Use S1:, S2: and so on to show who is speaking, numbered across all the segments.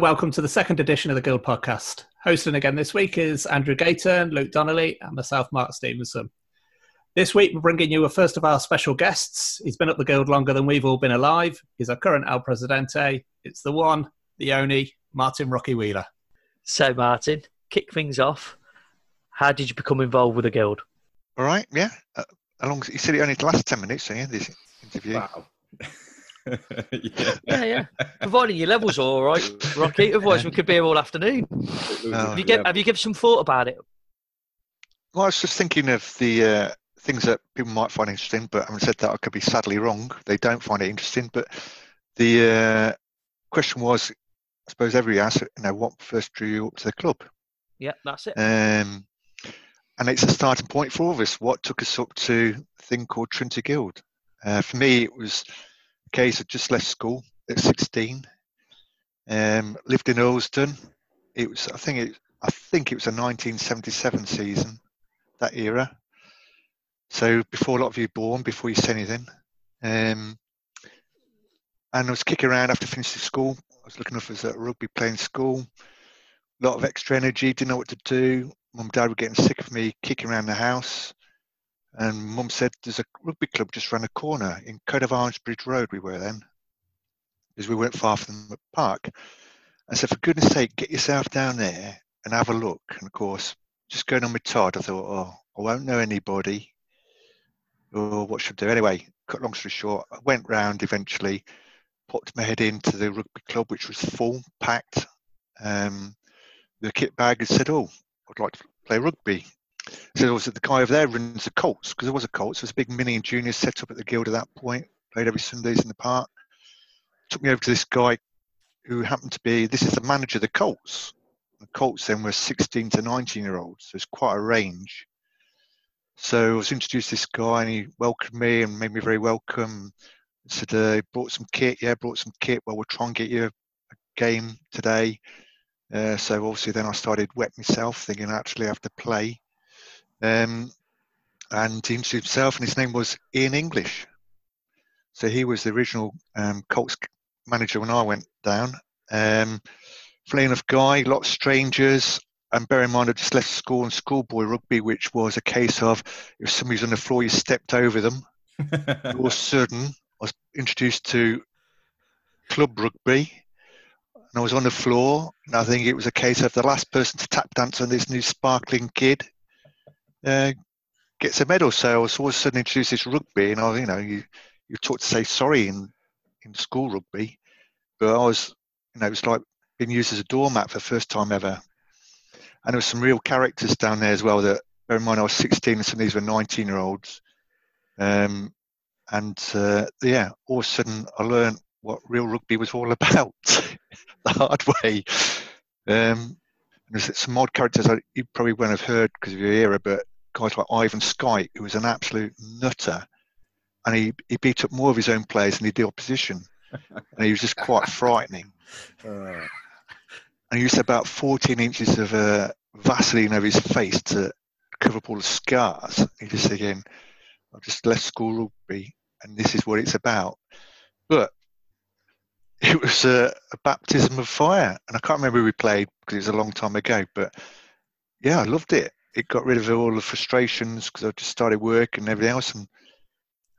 S1: Hello, welcome to the second edition of the Guild podcast. Hosting again this week is Andrew Gayton, Luke Donnelly, and myself, Mark Stevenson. This week, we're bringing you a first of our special guests. He's been at the Guild longer than we've all been alive. He's our current El Presidente. It's the one, the only, Martin Rocky Wheeler.
S2: So, Martin, kick things off. How did you become involved with the Guild?
S3: All right, yeah. Uh, along, you said it only lasts 10 minutes, so yeah, this interview.
S4: Wow.
S2: yeah. yeah, yeah. Providing your levels are all right, Rocky. Otherwise, we could be here all afternoon.
S3: Oh,
S2: have, you give, have you given some thought about it?
S3: Well, I was just thinking of the uh, things that people might find interesting, but having said that, I could be sadly wrong. They don't find it interesting. But the uh, question was, I suppose, every answer, you know, what first drew you up to the club?
S2: Yeah, that's it.
S3: Um, and it's a starting point for all of us. What took us up to a thing called Trinity Guild? Uh, for me, it was case of just left school at 16. Um, lived in Earlsdon. It was, I think, it, I think it was a 1977 season, that era. So before a lot of you born, before you say anything, um, and I was kicking around after finishing school. I was looking up as a rugby playing school. A lot of extra energy, didn't know what to do. Mum and dad were getting sick of me kicking around the house. And mum said, There's a rugby club just round the corner in Coat of Arms Bridge Road, we were then, because we weren't far from the park. I said, For goodness sake, get yourself down there and have a look. And of course, just going on with Todd, I thought, Oh, I won't know anybody. Or what should I do? Anyway, cut long story short, I went round eventually, popped my head into the rugby club, which was full, packed. Um, the kit bag had said, Oh, I'd like to play rugby. So was it the guy over there runs the Colts because there was a Colts. There was a big mini and junior set up at the guild at that point. Played every Sundays in the park. Took me over to this guy who happened to be this is the manager of the Colts. The Colts then were 16 to 19 year olds, so it's quite a range. So I was introduced to this guy and he welcomed me and made me very welcome. Said, uh, brought some kit. Yeah, brought some kit. Well, we'll try and get you a game today. Uh, so obviously then I started wet myself, thinking I actually have to play. Um, and he introduced himself, and his name was Ian English. So he was the original um, Colts manager when I went down. Um, enough guy, lots of strangers. And bear in mind, I just left school and schoolboy rugby, which was a case of if somebody's on the floor, you stepped over them. All of a sudden, I was introduced to club rugby, and I was on the floor. And I think it was a case of the last person to tap dance on this new sparkling kid uh, gets a medal. So I was all of a sudden introduced this rugby, and I, you know, you you taught to say sorry in in school rugby, but I was, you know, it was like being used as a doormat for the first time ever. And there were some real characters down there as well. That bear in mind, I was 16, and some of these were 19 year olds. Um, and uh, yeah, all of a sudden I learned what real rugby was all about the hard way. Um, there's some odd characters that you probably won't have heard because of your era, but guys like Ivan Skype, who was an absolute nutter, and he, he beat up more of his own players than he did opposition, and he was just quite frightening.
S4: Uh,
S3: And he used about 14 inches of uh, Vaseline over his face to cover up all the scars. He just said again, I've just left school rugby, and this is what it's about. But it was a, a baptism of fire, and I can't remember who we played because it was a long time ago. But yeah, I loved it. It got rid of all the frustrations because I just started work and everything else, and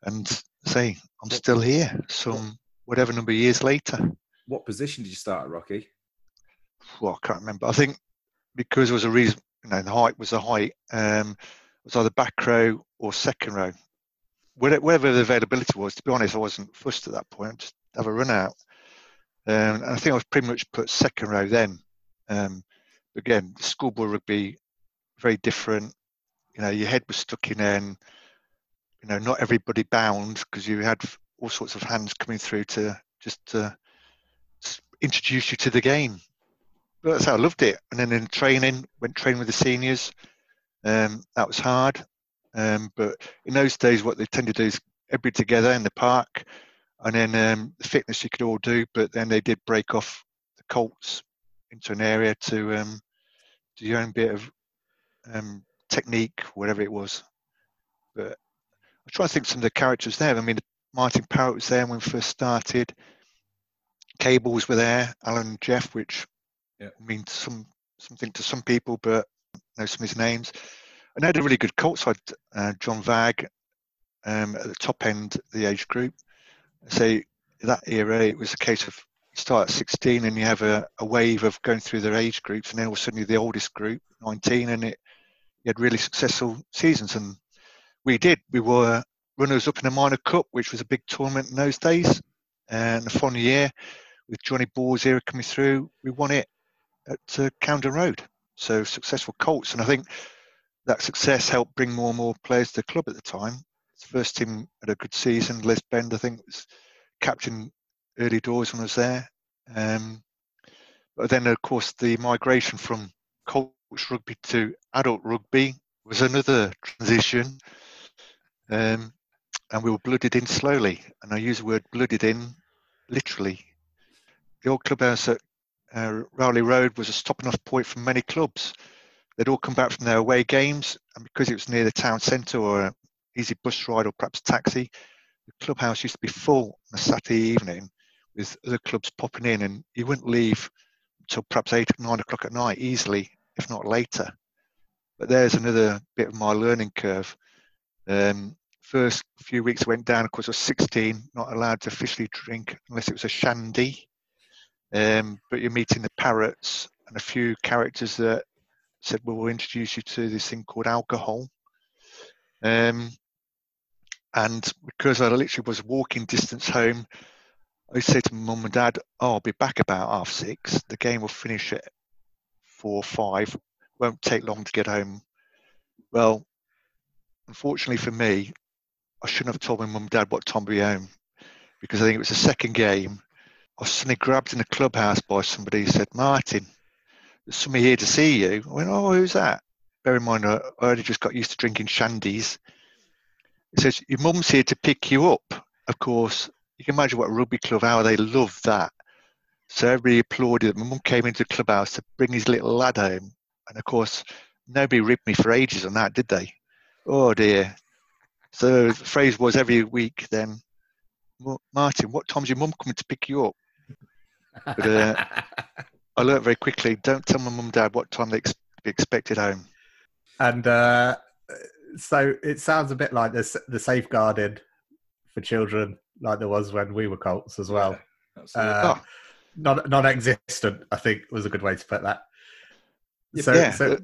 S3: and say I'm still here, some whatever number of years later.
S4: what position did you start at, Rocky?
S3: Well, I can't remember. I think because there was a reason, you know, the height was the height. Um, it was either back row or second row. Wherever the availability was, to be honest, I wasn't fussed at that point. Just have a run out. Um, and I think I was pretty much put second row then. Um, again, schoolboy rugby, very different. You know, your head was stuck in and you know, not everybody bound because you had all sorts of hands coming through to just to introduce you to the game. But that's how I loved it. And then in training, went training with the seniors. Um, that was hard. Um, but in those days, what they tend to do is everybody together in the park, and then um, the fitness you could all do. But then they did break off the Colts into an area to um, do your own bit of um, technique, whatever it was. But I try to think some of the characters there. I mean, Martin Parrott was there when we first started. Cables were there, Alan and Jeff, which
S4: Yeah.
S3: means some something to some people, but know some of his names. And they had a really good cult side. Uh, John Vag um, at the top end of the age group. So that era, it was a case of start at 16 and you have a, a wave of going through their age groups, and then all of a sudden you're the oldest group, 19, and it you had really successful seasons. And we did. We were runners up in the minor cup, which was a big tournament in those days. And the following year, with Johnny Ball's era coming through, we won it at uh, Camden Road. So successful Colts, and I think that success helped bring more and more players to the club at the time. First team had a good season. Les Bend, I think, was captain early doors when I was there. Um, but then, of course, the migration from Colts rugby to adult rugby was another transition. Um, and we were blooded in slowly. And I use the word blooded in literally. The old clubhouse at uh, Rowley Road was a stopping off point for many clubs. They'd all come back from their away games, and because it was near the town centre or an easy bus ride or perhaps taxi, the clubhouse used to be full on a Saturday evening with other clubs popping in, and you wouldn't leave until perhaps eight or nine o'clock at night easily, if not later. But there's another bit of my learning curve. Um, first few weeks went down, of course, I was 16, not allowed to officially drink unless it was a shandy. Um, but you're meeting the parrots and a few characters that said, well, we'll introduce you to this thing called alcohol. Um, and because I literally was walking distance home, I say to mum and dad, oh, I'll be back about half six. The game will finish at four five. Won't take long to get home. Well, unfortunately for me, I shouldn't have told my mum and dad what time be home because I think it was the second game. I was suddenly grabbed in the clubhouse by somebody who said, Martin, there's somebody here to see you. I went, oh, who's that? Bear in mind, I already just got used to drinking shandies. He says, your mum's here to pick you up. Of course, you can imagine what a rugby club, how they love that. So everybody applauded. My mum came into the clubhouse to bring his little lad home. And of course, nobody ribbed me for ages on that, did they? Oh dear. So the phrase was every week then, Martin, what time's your mum coming to pick you up? But uh, I learnt very quickly, don't tell my mum and dad what time they ex- be expected home.
S1: And uh, so it sounds a bit like the the safeguarding for children, like there was when we were Colts as well.
S4: Absolutely.
S1: Uh, non non-existent, I think, was a good way to put that. So,
S3: yeah.
S1: so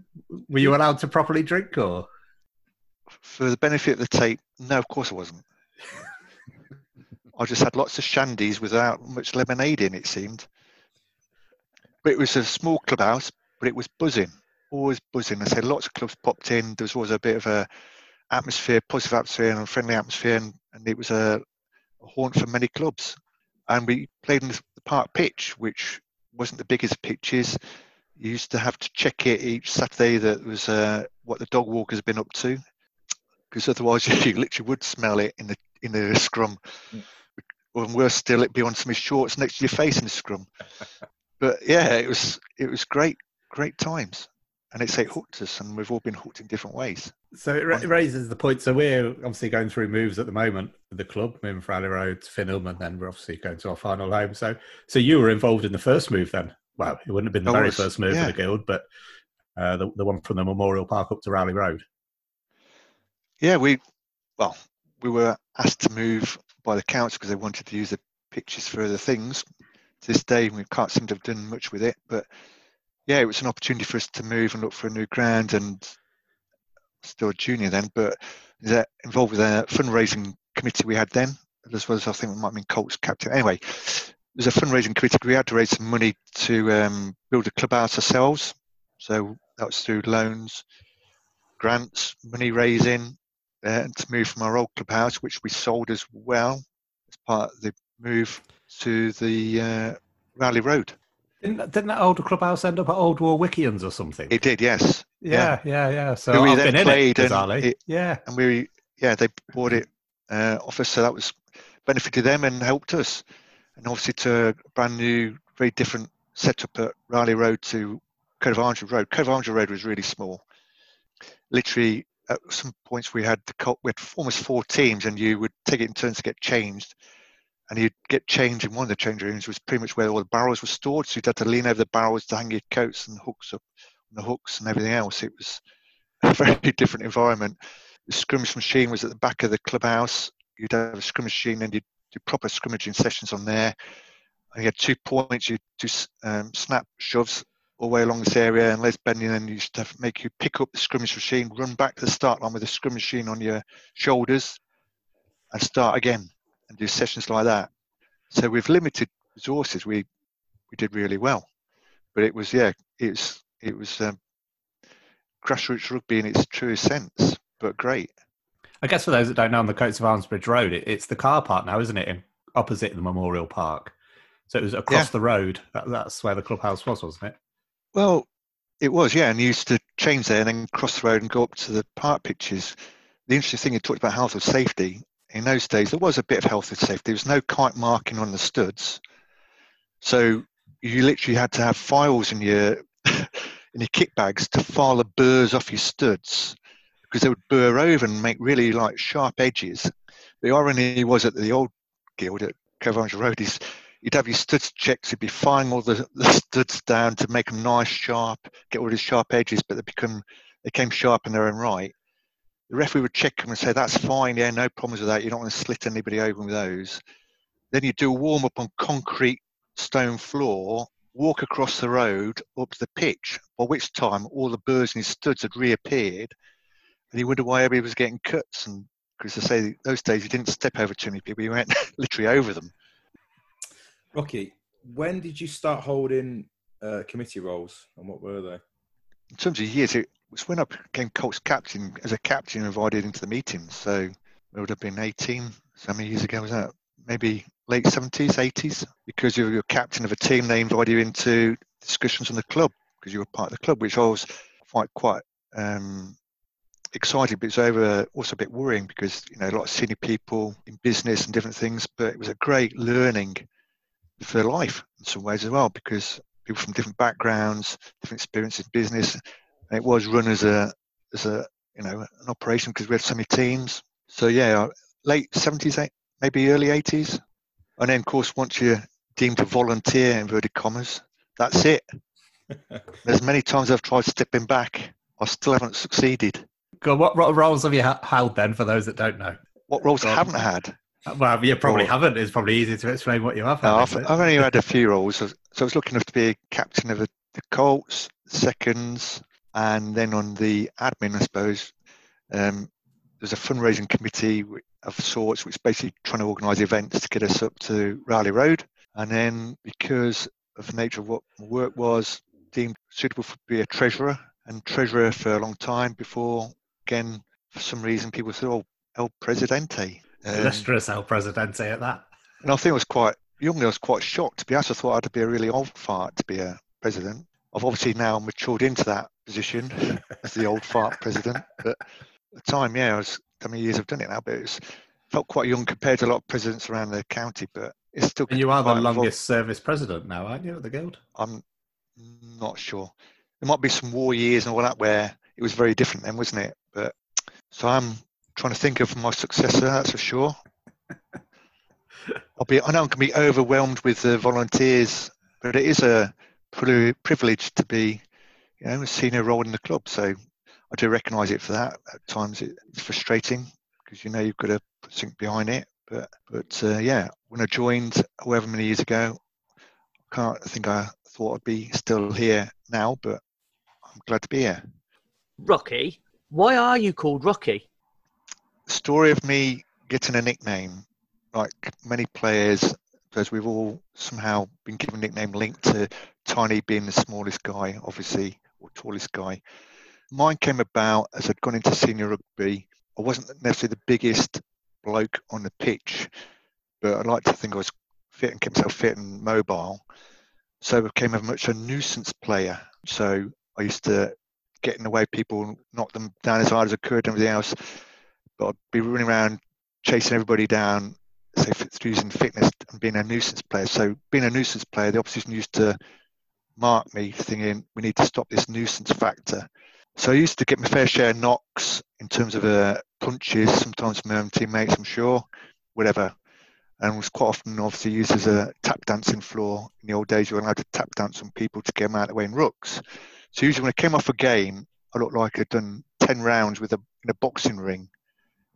S1: were you allowed to properly drink, or
S3: For the benefit of the tape, no, of course I wasn't. I just had lots of shandies without much lemonade in, it seemed. But it was a small clubhouse, but it was buzzing, always buzzing. I said lots of clubs popped in. There was always a bit of a atmosphere, positive atmosphere, and a friendly atmosphere, and, and it was a, a haunt for many clubs. And we played in park pitch, which wasn't the biggest pitches. You used to have to check it each Saturday that was uh, what the dog walkers been up to, because otherwise you literally would smell it in the in the scrum.
S4: Mm.
S3: Or worse still, it'd be on some of his shorts next to your face in the scrum. but yeah, it was it was great, great times, and it's it hooked us, and we've all been hooked in different ways.
S1: so it, ra- it raises the point. So we're obviously going through moves at the moment the club, moving from Alley Road to Finham, and then we're obviously going to our final home. So, so you were involved in the first move then. Well, it wouldn't have been the
S3: I
S1: very
S3: was,
S1: first move
S3: yeah.
S1: for the guild, but uh, the the one from the Memorial Park up to Rowley Road.
S3: Yeah, we well, we were asked to move by the council because they wanted to use the pictures for other things. To this day, we can't seem to have done much with it, but yeah, it was an opportunity for us to move and look for a new ground. And still a junior then, but that involved with a fundraising committee we had then, as well as I think it might have been Colts captain. Anyway, was a fundraising committee. We had to raise some money to um, build a clubhouse ourselves. So that was through loans, grants, money raising, uh, and to move from our old clubhouse, which we sold as well as part of the move to the uh, Road.
S1: Didn't, didn't that old clubhouse end up at Old Warwickians or something?
S3: It did, yes.
S1: yeah, yeah, yeah. So
S3: Who we
S1: I've
S3: then played
S1: it,
S3: and it-
S1: yeah,
S3: and we yeah they bought it uh, off us so that was benefited them and helped us. And obviously to a brand new very different setup at Raleigh Road to Cove Armstrong Road. Cove Armstrong Road was really small. Literally at some points we had the co- we had almost four teams and you would take it in turns to get changed and you'd get change in one of the change rooms was pretty much where all the barrels were stored. So you'd have to lean over the barrels to hang your coats and hooks up on the hooks and everything else. It was a very different environment. The scrummage machine was at the back of the clubhouse. You'd have a scrummage machine and you'd do proper scrummaging sessions on there. And you had two points, you do um, snap shoves all the way along this area and Les bending and you used to make you pick up the scrummage machine, run back to the start line with the scrimmage machine on your shoulders and start again and do sessions like that. So with limited resources, we we did really well. But it was yeah, it was it was um, grassroots rugby in its truest sense, but great.
S1: I guess for those that don't know, on the Coats of Arms Bridge Road, it, it's the car park now, isn't it? In, opposite the Memorial Park. So it was across yeah. the road. That, that's where the clubhouse was, wasn't it?
S3: Well, it was, yeah. And you used to change there and then cross the road and go up to the park pitches. The interesting thing, you talked about health and safety in those days, there was a bit of health and safety. There was no kite marking on the studs, so you literally had to have files in your in your kit bags to file the burrs off your studs because they would burr over and make really like sharp edges. The irony was that the old guild at Cove Road is you'd have your studs checked, you'd be filing all the, the studs down to make them nice, sharp, get all these sharp edges, but they become they came sharp in their own right the referee would check them and say, that's fine, yeah, no problems with that. You don't want to slit anybody open with those. Then you do a warm up on concrete stone floor, walk across the road up to the pitch, by which time all the burrs and studs had reappeared. And you wonder why everybody was getting cuts. And because I say those days you didn't step over too many people, you went literally over them.
S4: Rocky, when did you start holding uh, committee roles and what were they?
S3: In terms of years, it, was when I became Colts captain as a captain invited into the meetings. So it would have been 18. So many years ago was that? Maybe late 70s, 80s. Because you were captain of a team, they invited you into discussions on the club because you were part of the club, which I was quite quite um, excited, but it's over also a bit worrying because you know a lot of senior people in business and different things. But it was a great learning for life in some ways as well because people from different backgrounds, different experiences in business, it was run as a as a you know an operation because we had so many teams. So yeah, late seventies, maybe early eighties, and then of course once you're deemed to volunteer inverted commas, that's it. There's many times I've tried stepping back, I still haven't succeeded.
S1: God, what, what roles have you held then? For those that don't know,
S3: what roles I haven't had?
S1: Well, you probably or, haven't. It's probably easy to explain what you have.
S3: Had, no, I've, I've, only had a few roles. So I was lucky enough to be a captain of the Colts, seconds, and then on the admin, I suppose, um, there's a fundraising committee of sorts, which is basically trying to organise events to get us up to Raleigh Road. And then because of the nature of what my work was, deemed suitable for be a treasurer and treasurer for a long time before, again, for some reason, people said, oh, El Presidente.
S1: Um, Illustrious El Presidente at that.
S3: And I think I was quite young, I was quite shocked. To be honest, I thought I'd be a really old fart to be a president. I've obviously now matured into that position as the old fart president. But at the time, yeah, I was how many years I've done it now, but it's felt quite young compared to a lot of presidents around the county. But it's still.
S1: And you are the longest involved. service president now, aren't you, at the guild?
S3: I'm not sure. There might be some war years and all that where it was very different then, wasn't it? But so I'm trying to think of my successor. That's for sure. I'll be. I know I can be overwhelmed with the volunteers, but it is a privileged to be, you know, a senior role in the club. So I do recognise it for that. At times it's frustrating because you know you've got to put something behind it. But but uh, yeah, when I joined however many years ago, I can't think I thought I'd be still here now, but I'm glad to be here.
S2: Rocky, why are you called Rocky?
S3: story of me getting a nickname, like many players, because we've all somehow been given nickname linked to Tiny being the smallest guy, obviously, or tallest guy. Mine came about as I'd gone into senior rugby. I wasn't necessarily the biggest bloke on the pitch, but I like to think I was fit and kept myself fit and mobile. So I became a much a nuisance player. So I used to get in the way of people, knock them down as hard as I could and everything else. But I'd be running around chasing everybody down, through using fitness and being a nuisance player. So being a nuisance player, the opposition used to mark me thinking we need to stop this nuisance factor. So I used to get my fair share of knocks in terms of uh, punches, sometimes from my own teammates, I'm sure, whatever. and was quite often obviously used as a tap dancing floor. In the old days, you were allowed to tap dance on people to get them out of the way in rooks. So usually when I came off a game, I looked like I'd done 10 rounds with a, in a boxing ring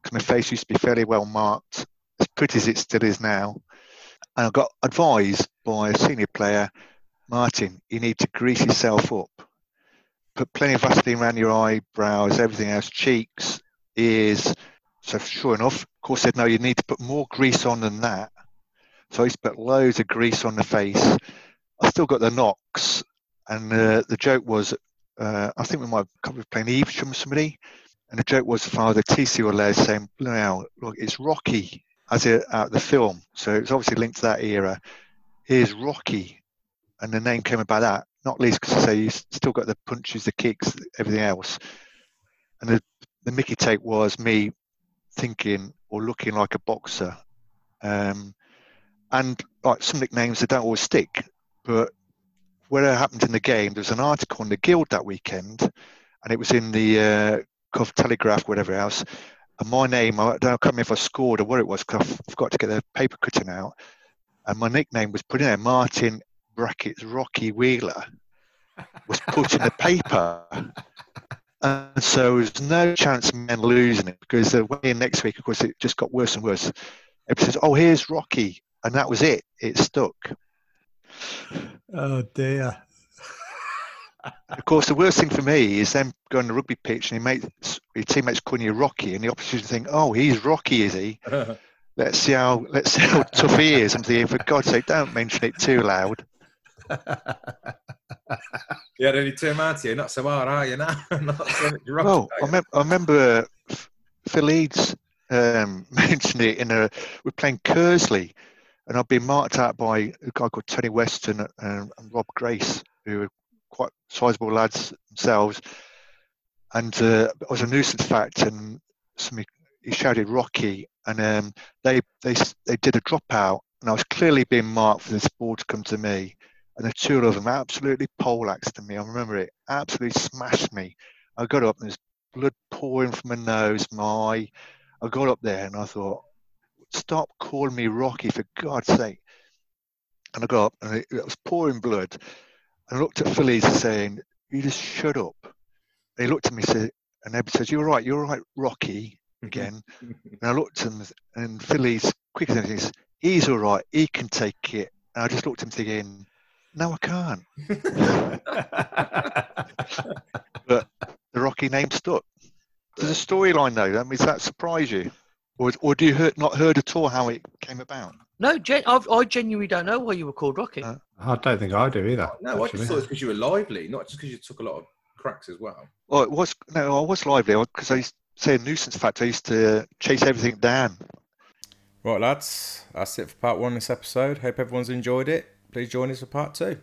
S3: because my face used to be fairly well marked, pretty as it still is now. And I got advised by a senior player, Martin, you need to grease yourself up. Put plenty of Vaseline around your eyebrows, everything else, cheeks, ears. So sure enough, of course, said no, you need to put more grease on than that. So I used to put loads of grease on the face. I still got the knocks, and uh, the joke was, uh, I think we might have playing Evesham with somebody, and the joke was Father TC Les saying, "Now look, it's Rocky as it out the film, so it's obviously linked to that era. Here's Rocky, and the name came about that, not least because I say you still got the punches, the kicks, everything else, and the the Mickey take was me thinking or looking like a boxer. Um, and like some nicknames they don't always stick, but what happened in the game, there was an article in the Guild that weekend, and it was in the uh, Cov Telegraph, whatever else. And my name, I don't know if I scored or what it was, because I forgot to get the paper cutting out. And my nickname was put in there, Martin brackets Rocky Wheeler, was put in the paper. And so there's no chance of men losing it because the way next week, of course, it just got worse and worse. Everybody says, "Oh, here's Rocky," and that was it. It stuck.
S1: Oh dear.
S3: Of course, the worst thing for me is them going to the rugby pitch and your, mates, your teammates calling you Rocky, and the opposition think, "Oh, he's Rocky, is he?" let's see how let's see how tough he is. I'm thinking, for God's sake, don't mention it too loud.
S4: yeah, only two out here, not so hard, are you? Now, not so
S3: well, I, mem- I remember Phil Leeds um, mentioned it in a. We're playing Keresley, and I've been marked out by a guy called Tony Weston and, and Rob Grace, who are quite sizable lads themselves. And uh, it was a nuisance fact, and somebody he shouted Rocky, and um, they they they did a dropout, and I was clearly being marked for this ball to come to me and the two of them absolutely poleaxed me. I remember it absolutely smashed me. I got up and there's blood pouring from my nose, my eye. I got up there and I thought, stop calling me Rocky for God's sake. And I got up and it, it was pouring blood. And I looked at Phillies saying, you just shut up. They looked at me and said, and Eb says, you're right, you're right, Rocky, again. and I looked at him and Phillies, quick as anything, says, he's all right, he can take it. And I just looked at him thinking, no, I can't. but the Rocky name stuck. There's a storyline though. I mean, does that surprise you, or, or do you heard, not heard at all how it came about?
S2: No, gen- I've, i genuinely don't know why you were called Rocky. Uh,
S1: I don't think I do either.
S4: No, actually. I just thought it's because you were lively, not just because you took a lot of cracks as well.
S3: Well, it was no, I was lively because I used to say a nuisance fact. I used to chase everything down.
S4: Right, lads, that's it for part one of this episode. Hope everyone's enjoyed it please join us for part two.